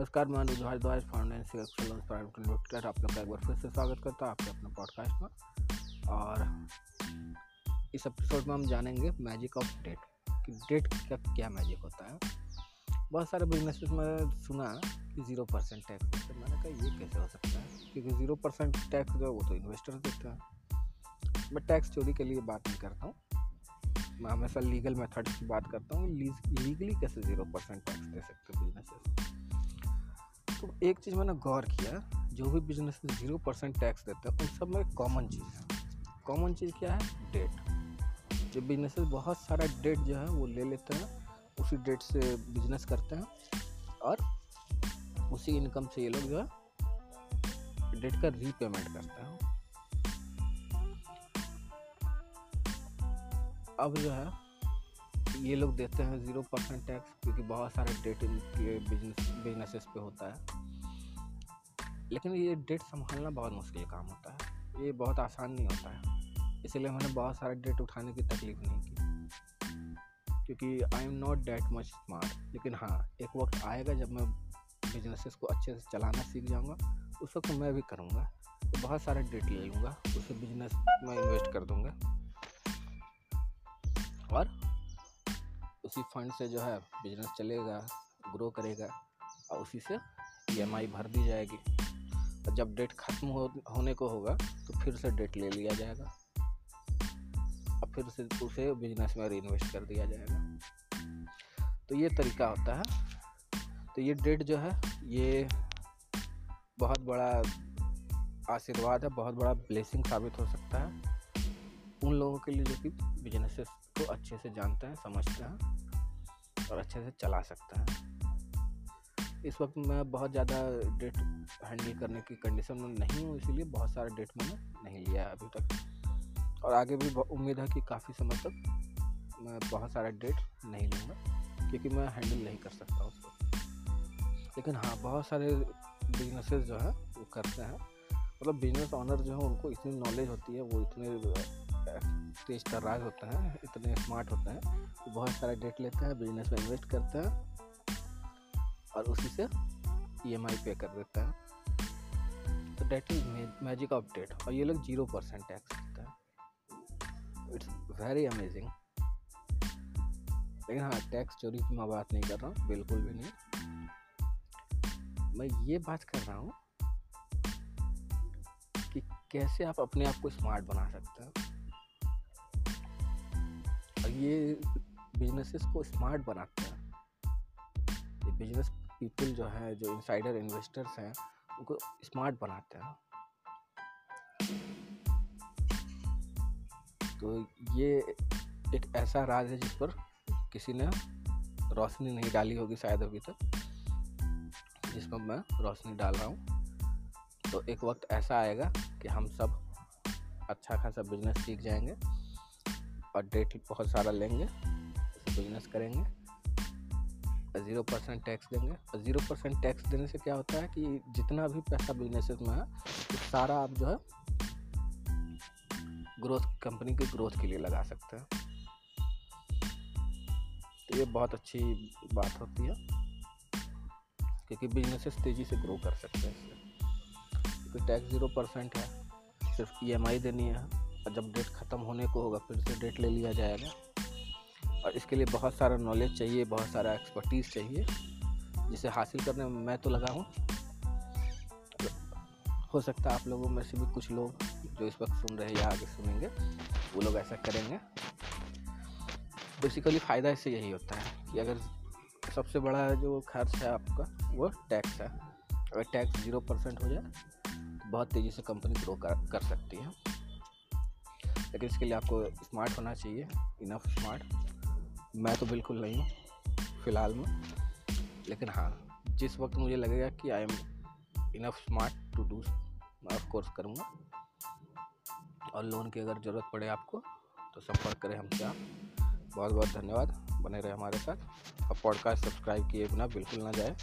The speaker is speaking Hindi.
नमस्कार, मैं अनुज भारद्वाज फाउंडेंसी एक्सलेंस प्राइवेट लिमिटेड आप लोग का एक बार फिर से स्वागत करता हूँ आपके अपने पॉडकास्ट में। और इस एपिसोड में हम जानेंगे मैजिक ऑफ़ डेट कि डेट का क्या मैजिक होता है। बहुत सारे बिज़नेस में सुना है कि ज़ीरो परसेंट टैक्स तो मैंने कहा, ये कैसे हो सकता है? क्योंकि ज़ीरो परसेंट टैक्स जो है, वो तो इन्वेस्टर देते हैं। मैं टैक्स चोरी के लिए बात नहीं करता हूँ। मैं हमेशा लीगल मेथड की बात करता हूँ। लीगली कैसे ज़ीरो परसेंट टैक्स दे सकते बिजनेसेस तो एक चीज़ मैंने गौर किया, जो भी बिज़नेस ज़ीरो परसेंट टैक्स देते हैं, उन सब में कॉमन चीज़ है। कॉमन चीज़ क्या है? डेट जो बिज़नेस बहुत सारा डेट जो है, वो ले लेते हैं, उसी डेट से बिज़नेस करते हैं, और उसी इनकम से ये लोग जो है डेट का रीपेमेंट करते हैं। अब जो है ये लोग देते हैं ज़ीरो परसेंट टैक्स क्योंकि बहुत सारे डेट इनके बिज़नेस बिजनेसेस पे होता है। लेकिन ये डेट संभालना बहुत मुश्किल काम होता है। ये बहुत आसान नहीं होता है। इसलिए मैंने बहुत सारे डेट उठाने की तकलीफ़ नहीं की। क्योंकि I am not that much smart लेकिन हाँ एक वक्त आएगा जब मैं बिजनेसेस को अच्छे से चलाना सीख जाऊँगा। उस वक्त मैं भी करूँगा। तो बहुत सारे डेट ले लूँगा। उसे बिज़नेस में इन्वेस्ट कर दूँगा। और उसी फंड से जो है बिज़नेस चलेगा ग्रो करेगा और उसी से ई भर दी जाएगी। और जब डेट ख़त्म हो, होने को होगा तो फिर से डेट ले लिया जाएगा। और फिर से उसे बिज़नेस में इन्वेस्ट कर दिया जाएगा। तो ये तरीका होता है। तो ये डेट जो है, ये बहुत बड़ा आशीर्वाद है, बहुत बड़ा ब्लेसिंग साबित हो सकता है। उन लोगों के लिए जो कि बिजनेसेस को अच्छे से जानते हैं, समझते हैं और अच्छे से चला सकते हैं। इस वक्त मैं बहुत ज़्यादा डेट हैंडल करने की कंडीशन में नहीं हूँ, इसीलिए बहुत सारा डेट मैंने नहीं लिया है अभी तक। और आगे भी उम्मीद है कि काफ़ी समय तक मैं बहुत सारा डेट नहीं लूँगा, क्योंकि मैं हैंडल नहीं कर सकता उसको। लेकिन हाँ बहुत सारे बिजनेसेस जो है, वो करते हैं। मतलब बिज़नेस ऑनर जो है, उनको इतनी नॉलेज होती है, वो इतने तेज तर्राज होते हैं, इतने स्मार्ट होते हैं। तो बहुत सारा डेट लेते हैं बिज़नेस में इन्वेस्ट करते हैं और उसी से ई एम आई पे कर देते हैं। तो debt is magic of debt और ये लोग ज़ीरो परसेंट टैक्स देते हैं। इट्स वेरी अमेजिंग लेकिन हाँ टैक्स चोरी की मैं बात नहीं कर रहा हूँ, बिल्कुल भी नहीं। मैं ये बात कर रहा हूँ कि कैसे आप अपने आप को स्मार्ट बना सकते हैं। ये बिजनेसेस को स्मार्ट बनाते हैं। ये बिज़नेस पीपल जो है, जो इनसाइडर इन्वेस्टर्स हैं, उनको स्मार्ट बनाते हैं। तो ये एक ऐसा राज है जिस पर किसी ने रोशनी नहीं डाली होगी शायद अभी तक, जिस पर मैं रोशनी डाल रहा हूँ। तो एक वक्त ऐसा आएगा कि हम सब अच्छा खासा बिज़नेस सीख जाएँगे। और डेट बहुत सारा लेंगे बिज़नेस करेंगे। ज़ीरो परसेंट टैक्स देंगे। और ज़ीरो परसेंट टैक्स देने से क्या होता है कि जितना भी पैसा बिज़नेस में है तो सारा आप जो है ग्रोथ कंपनी की ग्रोथ के लिए लगा सकते हैं। तो ये बहुत अच्छी बात होती है, क्योंकि बिजनेसेस तेज़ी से ग्रो कर सकते हैं इससे। क्योंकि टैक्स ज़ीरो परसेंट है, सिर्फ़ ईएमआई देनी है। जब डेट ख़त्म होने को होगा फिर से डेट ले लिया जाएगा। और इसके लिए बहुत सारा नॉलेज चाहिए बहुत सारा एक्सपर्टीज़ चाहिए जिसे हासिल करने में मैं तो लगा हूँ। हो सकता है आप लोगों में से भी कुछ लोग जो इस वक्त सुन रहे हैं या आगे सुनेंगे वो लोग ऐसा करेंगे। बेसिकली फ़ायदा इससे यही होता है कि अगर सबसे बड़ा जो खर्च है आपका वो टैक्स है। अगर टैक्स ज़ीरो परसेंट हो जाए तो बहुत तेज़ी से कंपनी ग्रो कर, कर सकती है। लेकिन इसके लिए आपको स्मार्ट होना चाहिए इनफ स्मार्ट मैं तो बिल्कुल नहीं हूँ, फ़िलहाल में। लेकिन हाँ जिस वक्त मुझे लगेगा कि I am enough smart to do मैं ऑफ़ कोर्स करूँगा। और लोन की अगर ज़रूरत पड़े आपको तो संपर्क करें हमसे आप। बहुत बहुत धन्यवाद, बने रहे हमारे साथ। और पॉडकास्ट सब्सक्राइब किए बिना बिल्कुल ना जाए।